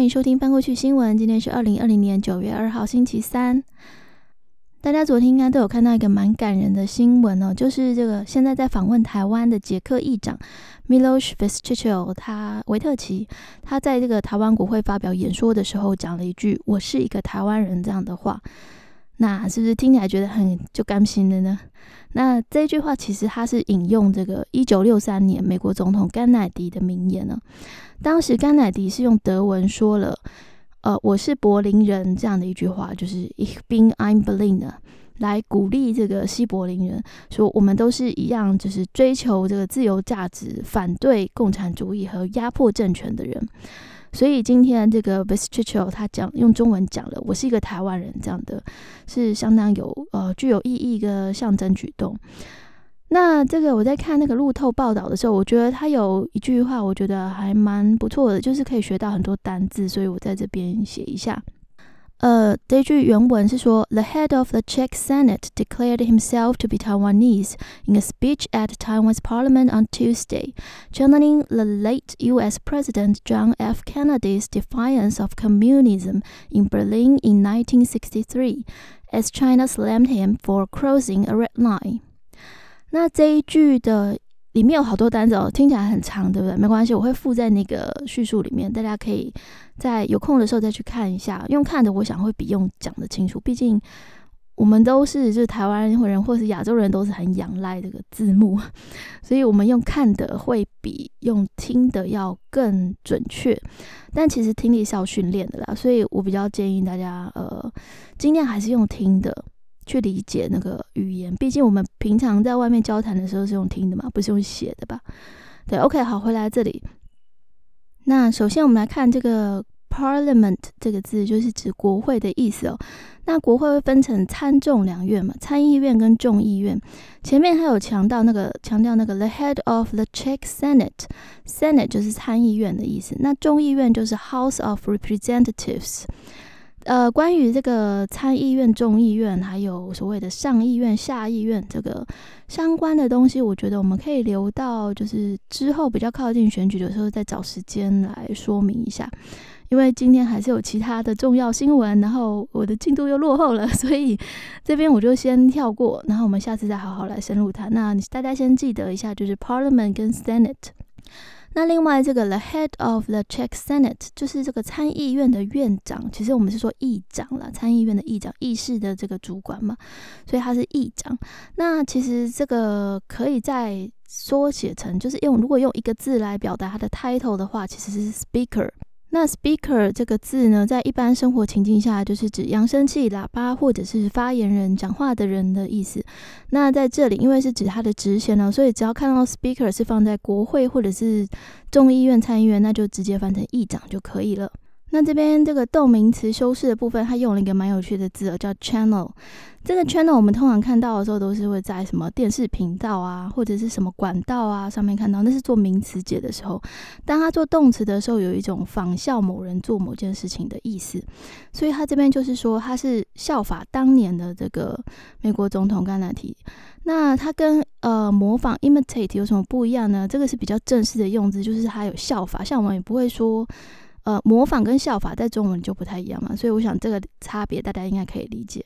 欢迎收听翻过去新闻。今天是二零二零年九月二号，星期三。大家昨天应该都有看到一个蛮感人的新闻哦，就是这个现在在访问台湾的捷克议长 Miloš v i s c h i 他维特奇，他在这个台湾国会发表演说的时候，讲了一句“我是一个台湾人”这样的话。那是不是听起来觉得很就甘心的呢？那这句话其实它是引用这个一九六三年美国总统甘乃迪的名言呢。当时甘乃迪是用德文说了“呃，我是柏林人”这样的一句话，就是 Ich bin ein Berliner，来鼓励这个西柏林人说我们都是一样，就是追求这个自由价值、反对共产主义和压迫政权的人。所以今天这个 v i s t r i c h 他讲用中文讲了，我是一个台湾人，这样的是相当有呃具有意义的象征举动。那这个我在看那个路透报道的时候，我觉得他有一句话，我觉得还蛮不错的，就是可以学到很多单字，所以我在这边写一下。呃，这句原文是说：“The head of the Czech Senate declared himself to be Taiwanese in a speech at Taiwan's parliament on Tuesday, channeling the late U.S. President John F. Kennedy's defiance of communism in Berlin in 1963, as China slammed him for crossing a red line。”那这一句的 里面有好多单子哦，听起来很长，对不对？没关系，我会附在那个叙述里面，大家可以在有空的时候再去看一下。用看的，我想会比用讲的清楚。毕竟我们都是就是台湾人或是亚洲人，都是很仰赖这个字幕，所以我们用看的会比用听的要更准确。但其实听力是要训练的啦，所以我比较建议大家，呃，尽量还是用听的。去理解那个语言，毕竟我们平常在外面交谈的时候是用听的嘛，不是用写的吧？对，OK，好，回来这里。那首先我们来看这个 Parliament 这个字，就是指国会的意思哦。那国会会分成参众两院嘛，参议院跟众议院。前面还有强调那个强调那个 the head of the Czech Senate，Senate 就是参议院的意思。那众议院就是 House of Representatives。呃，关于这个参议院、众议院，还有所谓的上议院、下议院这个相关的东西，我觉得我们可以留到就是之后比较靠近选举的时候再找时间来说明一下。因为今天还是有其他的重要新闻，然后我的进度又落后了，所以这边我就先跳过，然后我们下次再好好来深入谈。那大家先记得一下，就是 Parliament 跟 Senate。那另外，这个 the head of the Czech Senate 就是这个参议院的院长，其实我们是说议长了，参议院的议长，议事的这个主管嘛，所以他是议长。那其实这个可以再缩写成，就是用如果用一个字来表达他的 title 的话，其实是 speaker。那 speaker 这个字呢，在一般生活情境下，就是指扬声器、喇叭或者是发言人、讲话的人的意思。那在这里，因为是指他的职衔呢，所以只要看到 speaker 是放在国会或者是众议院、参议院，那就直接翻成议长就可以了。那这边这个动名词修饰的部分，它用了一个蛮有趣的字，叫 channel。这个 channel 我们通常看到的时候，都是会在什么电视频道啊，或者是什么管道啊上面看到。那是做名词解的时候，当他做动词的时候，有一种仿效某人做某件事情的意思。所以他这边就是说，他是效法当年的这个美国总统甘乃迪。那他跟呃模仿 imitate 有什么不一样呢？这个是比较正式的用字，就是他有效法。像我们也不会说。呃，模仿跟效法在中文就不太一样嘛，所以我想这个差别大家应该可以理解。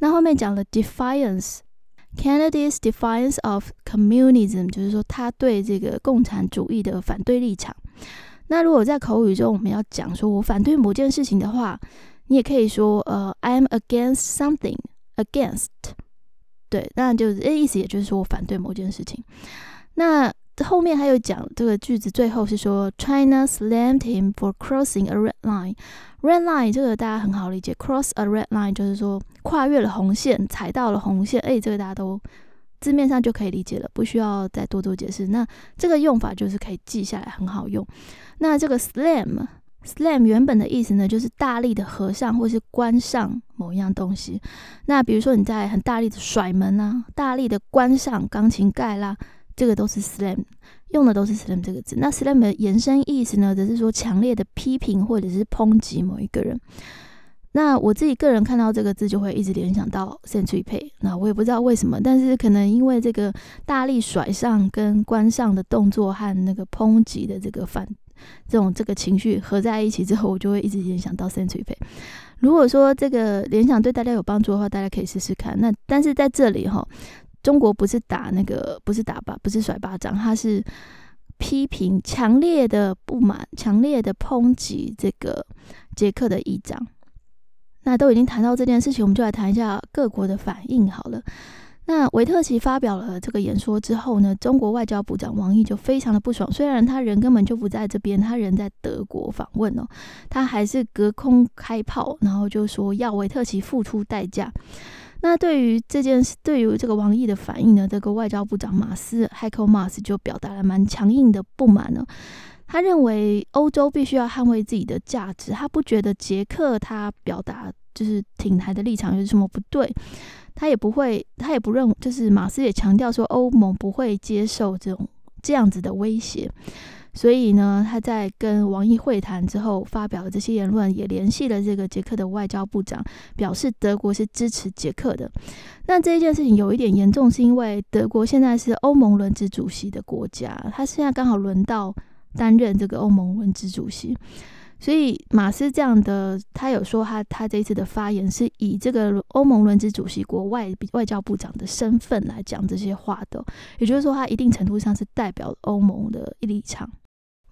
那后面讲了 defiance，Kennedy's defiance of communism，就是说他对这个共产主义的反对立场。那如果在口语中我们要讲说我反对某件事情的话，你也可以说呃，I'm against something，against，对，那就是意思，也就是说我反对某件事情。那后面还有讲这个句子，最后是说 China slammed him for crossing a red line。red line 这个大家很好理解，cross a red line 就是说跨越了红线，踩到了红线。哎，这个大家都字面上就可以理解了，不需要再多多解释。那这个用法就是可以记下来，很好用。那这个 slam slam 原本的意思呢，就是大力的合上或是关上某一样东西。那比如说你在很大力的甩门啊，大力的关上钢琴盖啦。这个都是 slam，用的都是 slam 这个字。那 slam 的延伸意思呢，则是说强烈的批评或者是抨击某一个人。那我自己个人看到这个字，就会一直联想到 century pay。那我也不知道为什么，但是可能因为这个大力甩上跟关上的动作和那个抨击的这个反这种这个情绪合在一起之后，我就会一直联想到 century pay。如果说这个联想对大家有帮助的话，大家可以试试看。那但是在这里哈，中国不是打那个，不是打巴，不是甩巴掌，他是批评，强烈的不满，强烈的抨击这个捷克的议长。那都已经谈到这件事情，我们就来谈一下各国的反应好了。那维特奇发表了这个演说之后呢，中国外交部长王毅就非常的不爽。虽然他人根本就不在这边，他人在德国访问哦，他还是隔空开炮，然后就说要维特奇付出代价。那对于这件事，对于这个王毅的反应呢，这个外交部长马斯 （Heiko Maas） 就表达了蛮强硬的不满呢。他认为欧洲必须要捍卫自己的价值，他不觉得捷克他表达就是挺台的立场有什么不对。他也不会，他也不认，就是马斯也强调说，欧盟不会接受这种这样子的威胁。所以呢，他在跟王毅会谈之后发表的这些言论，也联系了这个捷克的外交部长，表示德国是支持捷克的。那这一件事情有一点严重，是因为德国现在是欧盟轮值主席的国家，他现在刚好轮到担任这个欧盟轮值主席。所以马斯这样的，他有说他他这一次的发言是以这个欧盟轮值主席国外外交部长的身份来讲这些话的，也就是说他一定程度上是代表欧盟的立场。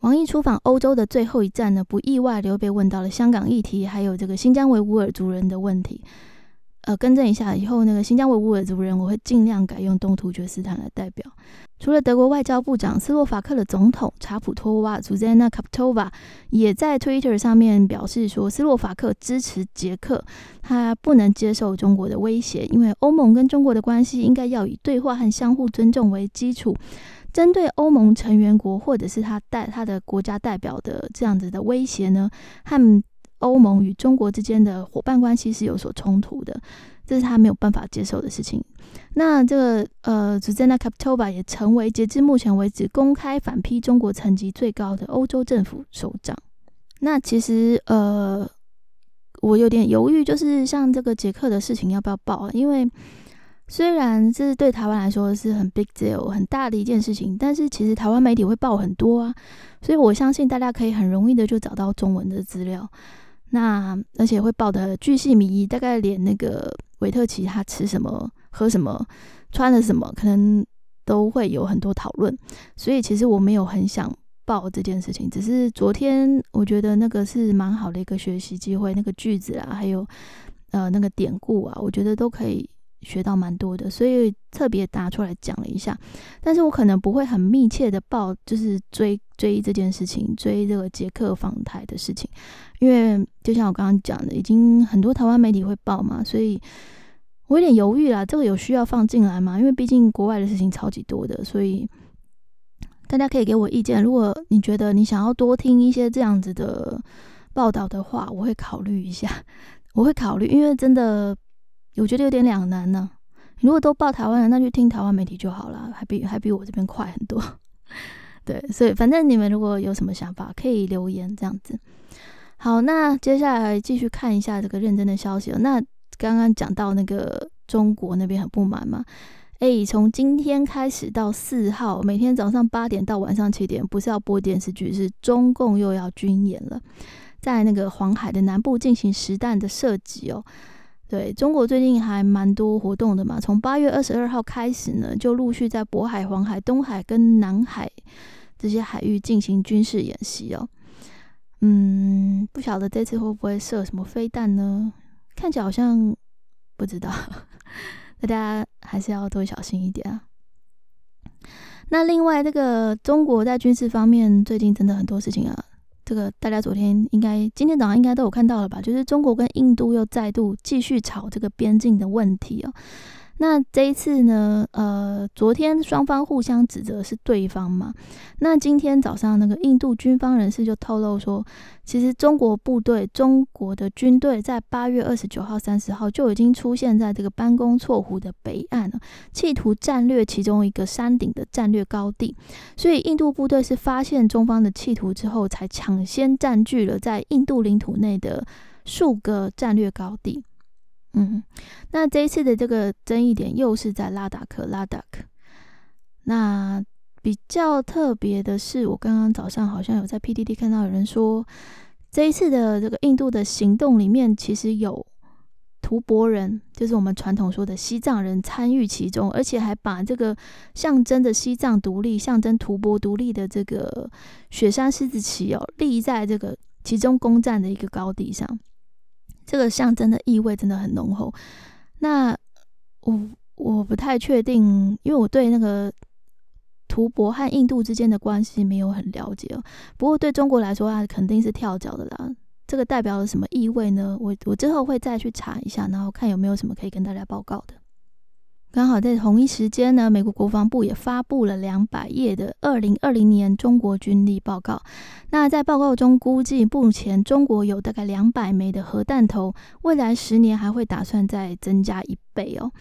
王毅出访欧洲的最后一站呢，不意外又被问到了香港议题，还有这个新疆维吾尔族人的问题。呃，更正一下，以后那个新疆维吾尔族人，我会尽量改用东突厥斯坦来代表。除了德国外交部长斯洛伐克的总统查普托娃 （Zuzana Kaptova） 也在 Twitter 上面表示说，斯洛伐克支持捷克，他不能接受中国的威胁，因为欧盟跟中国的关系应该要以对话和相互尊重为基础。针对欧盟成员国或者是他代他的国家代表的这样子的威胁呢，和欧盟与中国之间的伙伴关系是有所冲突的，这是他没有办法接受的事情。那这个呃，主在那 Capitova 也成为截至目前为止公开反批中国层级最高的欧洲政府首长。那其实呃，我有点犹豫，就是像这个捷克的事情要不要报啊？因为虽然这是对台湾来说是很 big deal 很大的一件事情，但是其实台湾媒体会报很多啊，所以我相信大家可以很容易的就找到中文的资料。那而且会报的巨细靡遗，大概连那个维特奇他吃什么、喝什么、穿了什么，可能都会有很多讨论。所以其实我没有很想报这件事情，只是昨天我觉得那个是蛮好的一个学习机会，那个句子啊，还有呃那个典故啊，我觉得都可以。学到蛮多的，所以特别拿出来讲了一下。但是我可能不会很密切的报，就是追追这件事情，追这个捷克访台的事情，因为就像我刚刚讲的，已经很多台湾媒体会报嘛，所以我有点犹豫啦。这个有需要放进来吗？因为毕竟国外的事情超级多的，所以大家可以给我意见。如果你觉得你想要多听一些这样子的报道的话，我会考虑一下，我会考虑，因为真的。我觉得有点两难呢。如果都报台湾人，那就听台湾媒体就好了，还比还比我这边快很多。对，所以反正你们如果有什么想法，可以留言这样子。好，那接下来继续看一下这个认真的消息。那刚刚讲到那个中国那边很不满嘛？哎，从今天开始到四号，每天早上八点到晚上七点，不是要播电视剧，是中共又要军演了，在那个黄海的南部进行实弹的射击哦。对中国最近还蛮多活动的嘛，从八月二十二号开始呢，就陆续在渤海、黄海、东海跟南海这些海域进行军事演习哦。嗯，不晓得这次会不会射什么飞弹呢？看起来好像不知道，大家还是要多小心一点啊。那另外，这个中国在军事方面最近真的很多事情啊。这个大家昨天应该、今天早上应该都有看到了吧？就是中国跟印度又再度继续吵这个边境的问题哦。那这一次呢？呃，昨天双方互相指责是对方嘛？那今天早上那个印度军方人士就透露说，其实中国部队、中国的军队在八月二十九号、三十号就已经出现在这个班公错湖的北岸了，企图战略其中一个山顶的战略高地。所以印度部队是发现中方的企图之后，才抢先占据了在印度领土内的数个战略高地。嗯，那这一次的这个争议点又是在拉达克拉达克。那比较特别的是，我刚刚早上好像有在 PDD 看到有人说，这一次的这个印度的行动里面，其实有吐蕃人，就是我们传统说的西藏人参与其中，而且还把这个象征的西藏独立、象征吐蕃独立的这个雪山狮子旗哦，立在这个其中攻占的一个高地上，这个象征的意味真的很浓厚。那我我不太确定，因为我对那个。图博和印度之间的关系没有很了解哦，不过对中国来说啊，肯定是跳脚的啦。这个代表了什么意味呢？我我之后会再去查一下，然后看有没有什么可以跟大家报告的。刚好在同一时间呢，美国国防部也发布了两百页的二零二零年中国军力报告。那在报告中估计，目前中国有大概两百枚的核弹头，未来十年还会打算再增加一倍哦。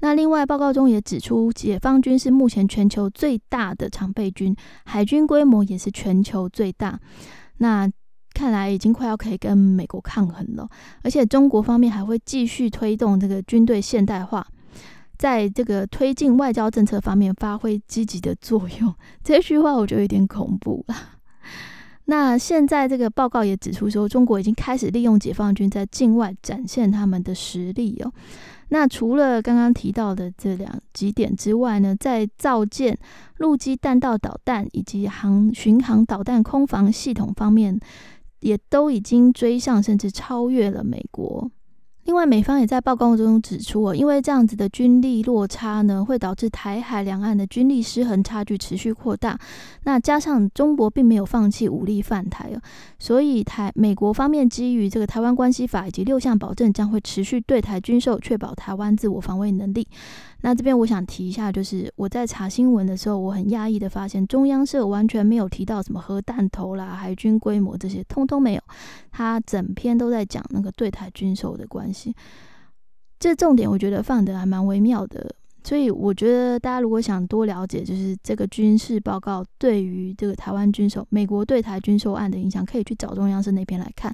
那另外报告中也指出，解放军是目前全球最大的常备军，海军规模也是全球最大。那看来已经快要可以跟美国抗衡了，而且中国方面还会继续推动这个军队现代化。在这个推进外交政策方面发挥积极的作用，这句话我觉得有点恐怖了。那现在这个报告也指出说，中国已经开始利用解放军在境外展现他们的实力哦。那除了刚刚提到的这两几点之外呢，在造舰、陆基弹道导弹以及航巡航导弹空防系统方面，也都已经追上甚至超越了美国。另外，美方也在报告中指出，因为这样子的军力落差呢，会导致台海两岸的军力失衡差距持续扩大。那加上中国并没有放弃武力犯台，所以台美国方面基于这个台湾关系法以及六项保证，将会持续对台军售，确保台湾自我防卫能力。那这边我想提一下，就是我在查新闻的时候，我很讶异的发现，中央社完全没有提到什么核弹头啦、海军规模这些，通通没有。他整篇都在讲那个对台军售的关系，这重点我觉得放的还蛮微妙的。所以我觉得大家如果想多了解，就是这个军事报告对于这个台湾军售、美国对台军售案的影响，可以去找中央社那篇来看。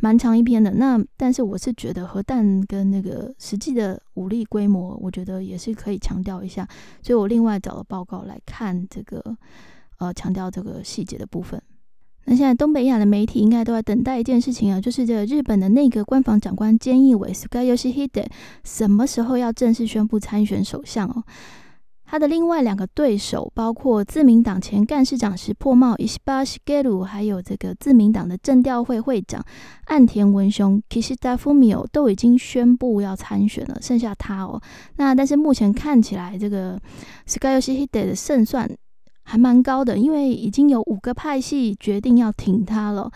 蛮长一篇的，那但是我是觉得核弹跟那个实际的武力规模，我觉得也是可以强调一下，所以我另外找了报告来看这个，呃，强调这个细节的部分。那现在东北亚的媒体应该都在等待一件事情啊，就是这个日本的内阁官房长官菅义伟 （Suga Yoshihide） 什么时候要正式宣布参选首相哦？他的另外两个对手，包括自民党前干事长石破茂 （Ishiba Shigeru） 还有这个自民党的政调会会长岸田文雄 （Kishida Fumio） 都已经宣布要参选了，剩下他哦。那但是目前看起来，这个 Suga Yoshihide 的胜算还蛮高的，因为已经有五个派系决定要挺他了。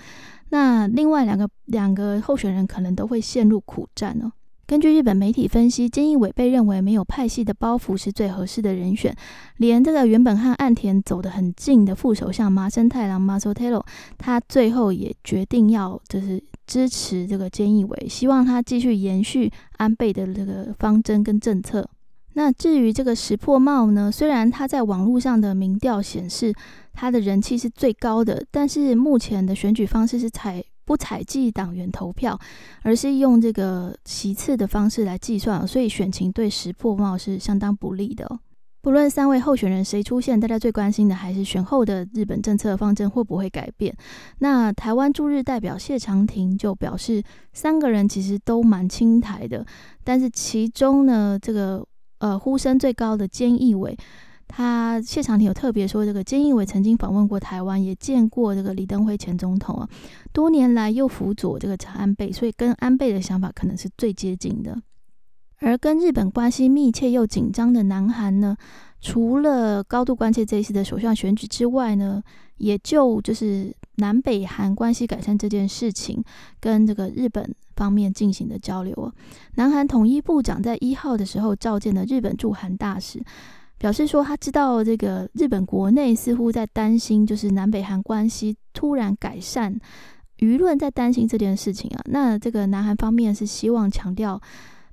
那另外两个两个候选人可能都会陷入苦战哦。根据日本媒体分析，菅义伟被认为没有派系的包袱是最合适的人选。连这个原本和岸田走得很近的副首相麻生太郎 m a s o t e r o 他最后也决定要就是支持这个菅义伟，希望他继续延续安倍的这个方针跟政策。那至于这个石破茂呢，虽然他在网络上的民调显示他的人气是最高的，但是目前的选举方式是采。不采集党员投票，而是用这个席次的方式来计算，所以选情对石破茂是相当不利的。不论三位候选人谁出现，大家最关心的还是选后的日本政策方针会不会改变。那台湾驻日代表谢长廷就表示，三个人其实都蛮清台的，但是其中呢，这个呃呼声最高的菅义伟。他谢长廷有特别说，这个菅义伟曾经访问过台湾，也见过这个李登辉前总统啊，多年来又辅佐这个长安倍，所以跟安倍的想法可能是最接近的。而跟日本关系密切又紧张的南韩呢，除了高度关切这一次的首相选举之外呢，也就就是南北韩关系改善这件事情，跟这个日本方面进行的交流啊。南韩统一部长在一号的时候召见了日本驻韩大使。表示说，他知道这个日本国内似乎在担心，就是南北韩关系突然改善，舆论在担心这件事情啊。那这个南韩方面是希望强调，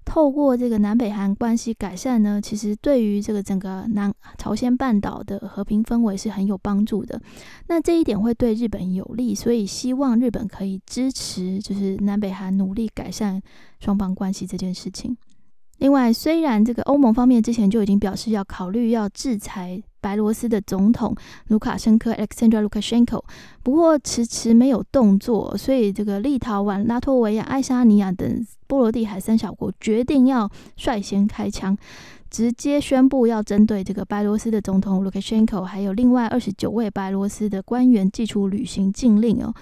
透过这个南北韩关系改善呢，其实对于这个整个南朝鲜半岛的和平氛围是很有帮助的。那这一点会对日本有利，所以希望日本可以支持，就是南北韩努力改善双方关系这件事情。另外，虽然这个欧盟方面之前就已经表示要考虑要制裁白罗斯的总统卢卡申科 （Alexander Lukashenko），不过迟迟没有动作，所以这个立陶宛、拉脱维亚、爱沙尼亚等波罗的海三小国决定要率先开枪，直接宣布要针对这个白罗斯的总统卢卡申科，还有另外二十九位白罗斯的官员寄出旅行禁令哦。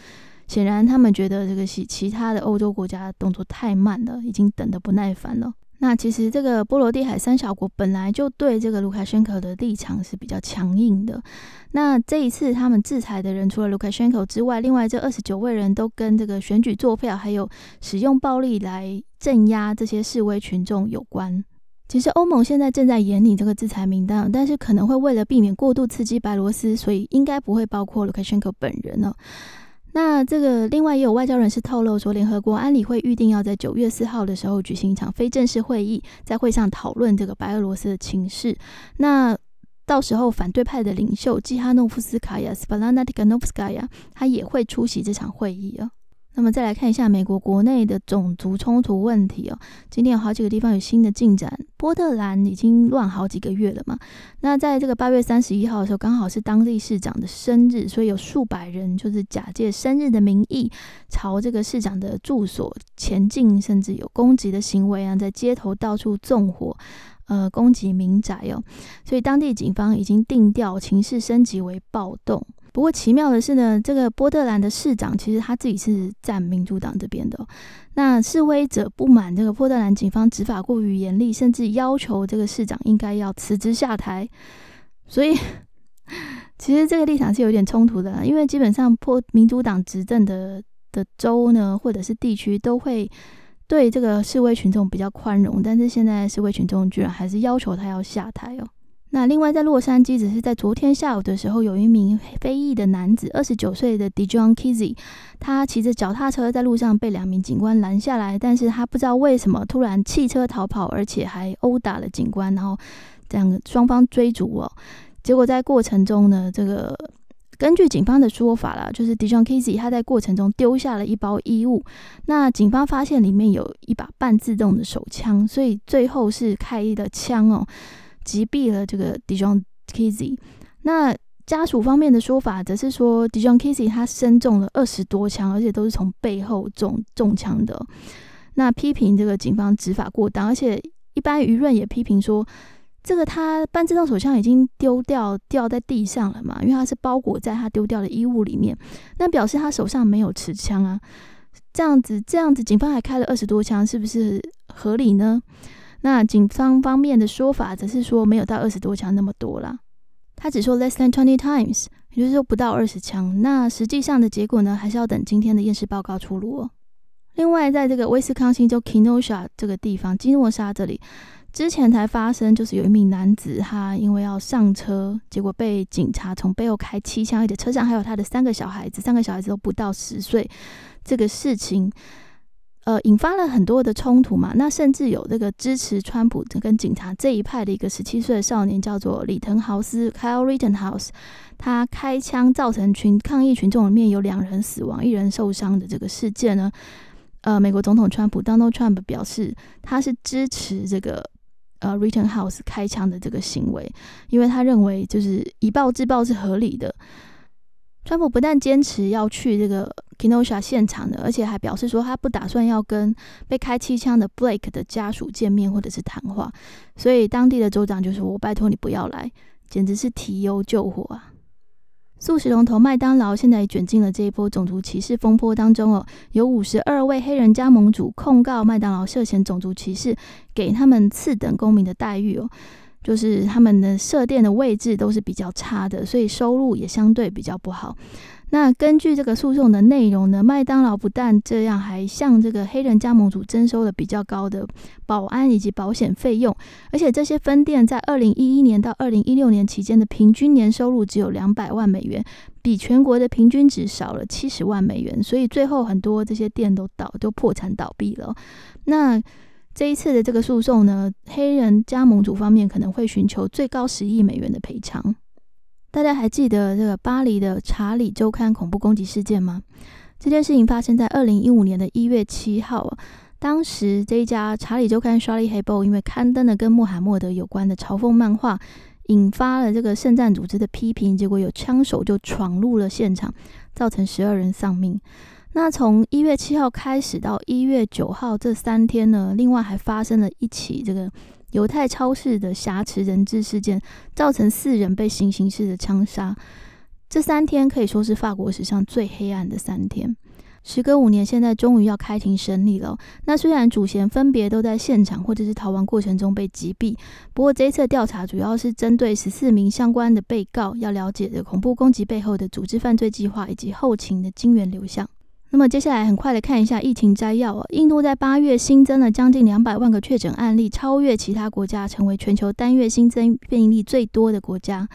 显然，他们觉得这个其其他的欧洲国家动作太慢了，已经等得不耐烦了。那其实这个波罗的海三小国本来就对这个卢卡申科的立场是比较强硬的。那这一次他们制裁的人，除了卢卡申科之外，另外这二十九位人都跟这个选举作票，还有使用暴力来镇压这些示威群众有关。其实欧盟现在正在研拟这个制裁名单，但是可能会为了避免过度刺激白罗斯，所以应该不会包括卢卡申科本人呢。那这个另外也有外交人士透露说，联合国安理会预定要在九月四号的时候举行一场非正式会议，在会上讨论这个白俄罗斯的情势。那到时候反对派的领袖基哈诺夫斯卡娅 （Spalana Tikhanovskaya） 他也会出席这场会议啊。那么再来看一下美国国内的种族冲突问题哦。今天有好几个地方有新的进展。波特兰已经乱好几个月了嘛。那在这个八月三十一号的时候，刚好是当地市长的生日，所以有数百人就是假借生日的名义，朝这个市长的住所前进，甚至有攻击的行为啊，在街头到处纵火，呃，攻击民宅哦。所以当地警方已经定调，情势升级为暴动。不过奇妙的是呢，这个波特兰的市长其实他自己是站民主党这边的。那示威者不满这个波特兰警方执法过于严厉，甚至要求这个市长应该要辞职下台。所以 其实这个立场是有点冲突的，因为基本上波民主党执政的的州呢，或者是地区都会对这个示威群众比较宽容，但是现在示威群众居然还是要求他要下台哦。那另外，在洛杉矶，只是在昨天下午的时候，有一名非裔的男子，二十九岁的 Dijon Kizzy，他骑着脚踏车在路上被两名警官拦下来，但是他不知道为什么突然弃车逃跑，而且还殴打了警官，然后这样双方追逐哦。结果在过程中呢，这个根据警方的说法啦，就是 Dijon Kizzy 他在过程中丢下了一包衣物，那警方发现里面有一把半自动的手枪，所以最后是开了枪哦。击毙了这个 Dijon Kizzy。那家属方面的说法则是说，Dijon Kizzy 他身中了二十多枪，而且都是从背后中中枪的。那批评这个警方执法过当，而且一般舆论也批评说，这个他半自动手枪已经丢掉掉在地上了嘛，因为他是包裹在他丢掉的衣物里面，那表示他手上没有持枪啊。这样子这样子，警方还开了二十多枪，是不是合理呢？那警方方面的说法则是说没有到二十多枪那么多啦，他只说 less than twenty times，也就是说不到二十枪。那实际上的结果呢，还是要等今天的验尸报告出炉哦。另外，在这个威斯康星州 Kenosha 这个地方，基诺沙这里，之前才发生，就是有一名男子他因为要上车，结果被警察从背后开七枪，而且车上还有他的三个小孩子，三个小孩子都不到十岁，这个事情。呃，引发了很多的冲突嘛。那甚至有这个支持川普跟警察这一派的一个十七岁的少年，叫做里滕豪斯 （Kyle Rittenhouse），他开枪造成群抗议群众里面有两人死亡、一人受伤的这个事件呢。呃，美国总统川普 （Donald Trump） 表示，他是支持这个呃 Rittenhouse 开枪的这个行为，因为他认为就是以暴制暴是合理的。川普不但坚持要去这个 Kenosha 现场的，而且还表示说他不打算要跟被开七枪的 Blake 的家属见面或者是谈话。所以当地的州长就说我拜托你不要来，简直是提油救火啊！素食龙头麦当劳现在也卷进了这一波种族歧视风波当中哦，有五十二位黑人加盟主控告麦当劳涉嫌种族歧视，给他们次等公民的待遇哦。就是他们的设店的位置都是比较差的，所以收入也相对比较不好。那根据这个诉讼的内容呢，麦当劳不但这样，还向这个黑人加盟主征收了比较高的保安以及保险费用，而且这些分店在二零一一年到二零一六年期间的平均年收入只有两百万美元，比全国的平均值少了七十万美元，所以最后很多这些店都倒，都破产倒闭了。那这一次的这个诉讼呢，黑人加盟主方面可能会寻求最高十亿美元的赔偿。大家还记得这个巴黎的查理周刊恐怖攻击事件吗？这件事情发生在二零一五年的一月七号。当时这一家《查理周刊》Charlie Hebdo 因为刊登了跟穆罕默德有关的嘲讽漫画，引发了这个圣战组织的批评，结果有枪手就闯入了现场，造成十二人丧命。那从一月七号开始到一月九号这三天呢，另外还发生了一起这个犹太超市的挟持人质事件，造成四人被行刑式的枪杀。这三天可以说是法国史上最黑暗的三天。时隔五年，现在终于要开庭审理了。那虽然主嫌分别都在现场或者是逃亡过程中被击毙，不过这一次调查主要是针对十四名相关的被告，要了解的恐怖攻击背后的组织犯罪计划以及后勤的金源流向。那么接下来很快的看一下疫情摘要哦。印度在八月新增了将近两百万个确诊案例，超越其他国家，成为全球单月新增病例最多的国家。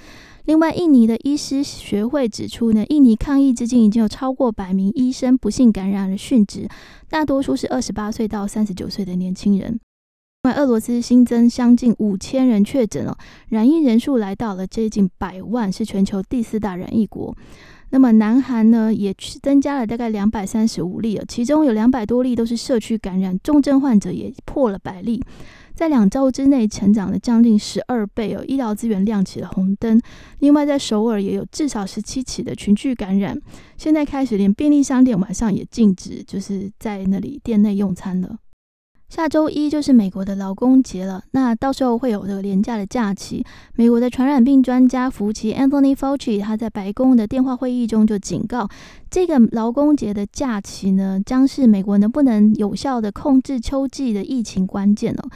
另外，印尼的医师学会指出呢，印尼抗疫至今已经有超过百名医生不幸感染而殉职，大多数是二十八岁到三十九岁的年轻人。另外，俄罗斯新增将近五千人确诊了，染疫人数来到了接近百万，是全球第四大染疫国。那么，南韩呢也增加了大概两百三十五例了，其中有两百多例都是社区感染，重症患者也破了百例，在两周之内成长了将近十二倍哦，医疗资源亮起了红灯。另外，在首尔也有至少十七起的群聚感染，现在开始连便利商店晚上也禁止，就是在那里店内用餐了。下周一就是美国的劳工节了，那到时候会有这个廉价的假期。美国的传染病专家福奇 Anthony Fauci 他在白宫的电话会议中就警告，这个劳工节的假期呢，将是美国能不能有效的控制秋季的疫情关键哦。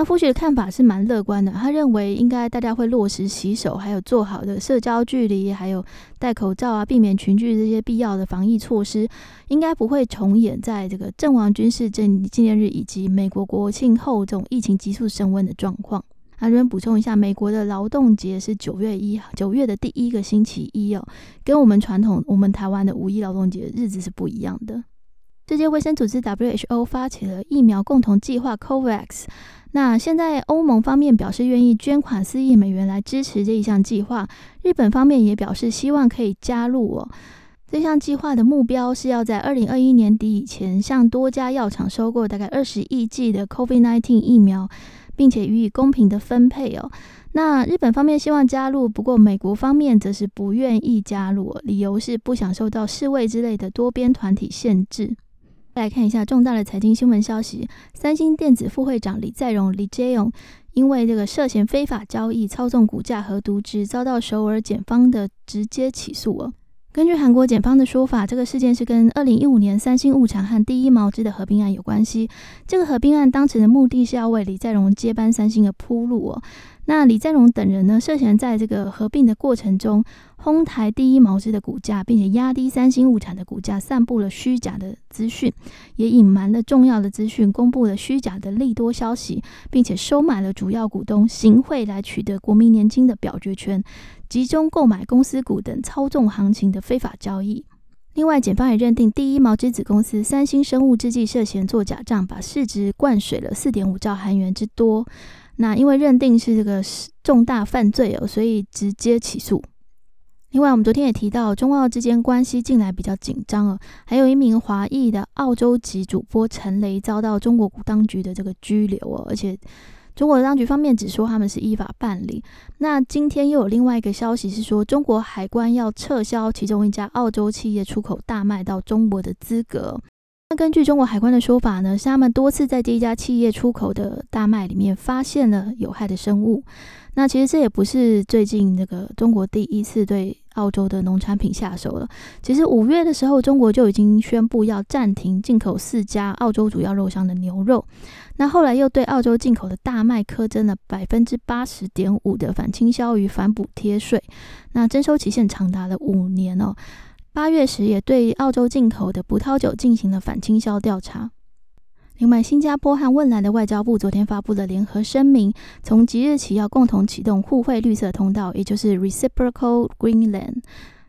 那夫许的看法是蛮乐观的，他认为应该大家会落实洗手，还有做好的社交距离，还有戴口罩啊，避免群聚这些必要的防疫措施，应该不会重演在这个阵亡军事纪纪念日以及美国国庆后这种疫情急速升温的状况。啊，这边补充一下，美国的劳动节是九月一号，九月的第一个星期一哦，跟我们传统我们台湾的五一劳动节日子是不一样的。世界卫生组织 WHO 发起了疫苗共同计划 COVAX。那现在欧盟方面表示愿意捐款四亿美元来支持这一项计划，日本方面也表示希望可以加入哦。这项计划的目标是要在二零二一年底以前向多家药厂收购大概二十亿剂的 COVID-19 疫苗，并且予以公平的分配哦。那日本方面希望加入，不过美国方面则是不愿意加入，理由是不想受到世卫之类的多边团体限制。再来看一下重大的财经新闻消息：三星电子副会长李在镕李杰勇，因为这个涉嫌非法交易、操纵股价和渎职，遭到首尔检方的直接起诉哦。根据韩国检方的说法，这个事件是跟二零一五年三星物产和第一毛织的合并案有关系。这个合并案当时的目的是要为李在镕接班三星的铺路哦。那李在镕等人呢，涉嫌在这个合并的过程中，哄抬第一毛织的股价，并且压低三星物产的股价，散布了虚假的资讯，也隐瞒了重要的资讯，公布了虚假的利多消息，并且收买了主要股东行贿来取得国民年金的表决权，集中购买公司股等操纵行情的非法交易。另外，检方也认定第一毛织子公司三星生物制剂涉嫌做假账，把市值灌水了四点五兆韩元之多。那因为认定是这个重大犯罪哦，所以直接起诉。另外，我们昨天也提到，中澳之间关系近来比较紧张哦，还有一名华裔的澳洲籍主播陈雷遭到中国当局的这个拘留哦，而且中国当局方面只说他们是依法办理。那今天又有另外一个消息是说，中国海关要撤销其中一家澳洲企业出口大麦到中国的资格。那根据中国海关的说法呢，是他们多次在这一家企业出口的大麦里面发现了有害的生物。那其实这也不是最近那个中国第一次对澳洲的农产品下手了。其实五月的时候，中国就已经宣布要暂停进口四家澳洲主要肉商的牛肉。那后来又对澳洲进口的大麦苛征了百分之八十点五的反倾销与反补贴税。那征收期限长达了五年哦。八月时，也对澳洲进口的葡萄酒进行了反倾销调查。另外，新加坡和汶莱的外交部昨天发布了联合声明，从即日起要共同启动互惠绿色通道，也就是 Reciprocal Greenland，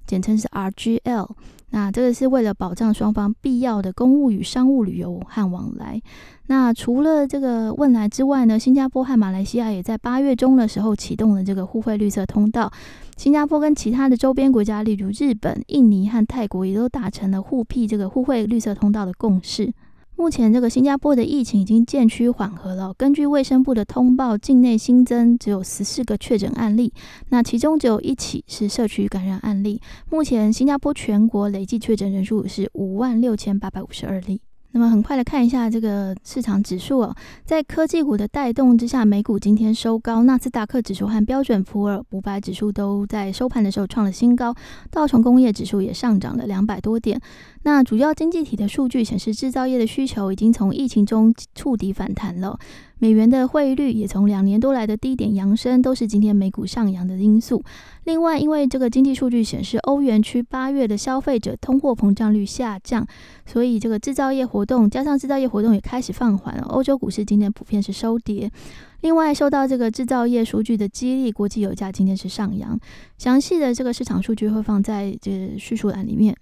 简称是 RGL。那这个是为了保障双方必要的公务与商务旅游和往来。那除了这个汶莱之外呢，新加坡和马来西亚也在八月中的时候启动了这个互惠绿色通道。新加坡跟其他的周边国家，例如日本、印尼和泰国，也都达成了互辟这个互惠绿色通道的共识。目前这个新加坡的疫情已经渐趋缓和了。根据卫生部的通报，境内新增只有十四个确诊案例，那其中只有一起是社区感染案例。目前新加坡全国累计确诊人数是五万六千八百五十二例。那么很快的看一下这个市场指数哦，在科技股的带动之下，美股今天收高，纳斯达克指数和标准普尔五百指数都在收盘的时候创了新高，道琼工业指数也上涨了两百多点。那主要经济体的数据显示，制造业的需求已经从疫情中触底反弹了。美元的汇率也从两年多来的低点扬升，都是今天美股上扬的因素。另外，因为这个经济数据显示，欧元区八月的消费者通货膨胀率下降，所以这个制造业活动加上制造业活动也开始放缓。欧洲股市今天普遍是收跌。另外，受到这个制造业数据的激励，国际油价今天是上扬。详细的这个市场数据会放在这叙述栏里面。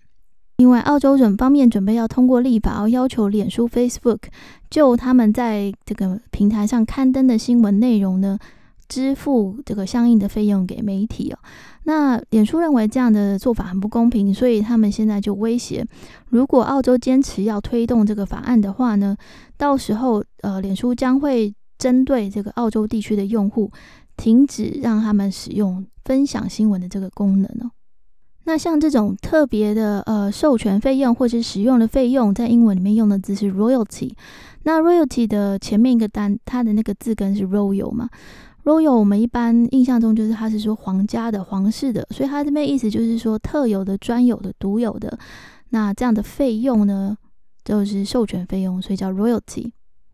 另外，澳洲准方面准备要通过立法，要求脸书 （Facebook） 就他们在这个平台上刊登的新闻内容呢，支付这个相应的费用给媒体哦。那脸书认为这样的做法很不公平，所以他们现在就威胁，如果澳洲坚持要推动这个法案的话呢，到时候呃，脸书将会针对这个澳洲地区的用户，停止让他们使用分享新闻的这个功能哦。那像这种特别的呃授权费用或者使用的费用，在英文里面用的字是 royalty。那 royalty 的前面一个单，它的那个字根是 royal 嘛？royal 我们一般印象中就是它是说皇家的、皇室的，所以它这边意思就是说特有的、专有的、独有的。那这样的费用呢，就是授权费用，所以叫 royalty。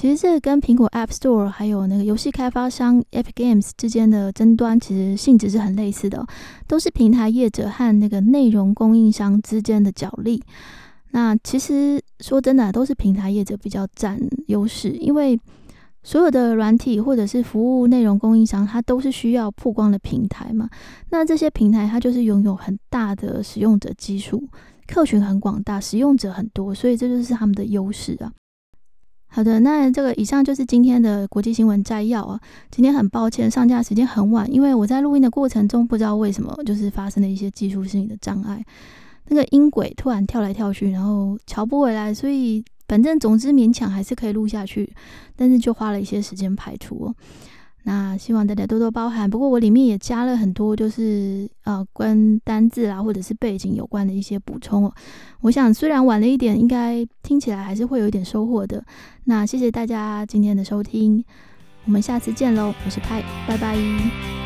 其实这跟苹果 App Store 还有那个游戏开发商 Epic Games 之间的争端，其实性质是很类似的，都是平台业者和那个内容供应商之间的角力。那其实说真的，都是平台业者比较占优势，因为所有的软体或者是服务内容供应商，它都是需要曝光的平台嘛。那这些平台它就是拥有很大的使用者基数，客群很广大，使用者很多，所以这就是他们的优势啊。好的，那这个以上就是今天的国际新闻摘要啊。今天很抱歉上架时间很晚，因为我在录音的过程中不知道为什么就是发生了一些技术性的障碍，那个音轨突然跳来跳去，然后调不回来，所以反正总之勉强还是可以录下去，但是就花了一些时间排除。那希望大家多多包涵。不过我里面也加了很多，就是呃，跟单字啊或者是背景有关的一些补充哦。我想虽然晚了一点，应该听起来还是会有一点收获的。那谢谢大家今天的收听，我们下次见喽！我是派，拜拜。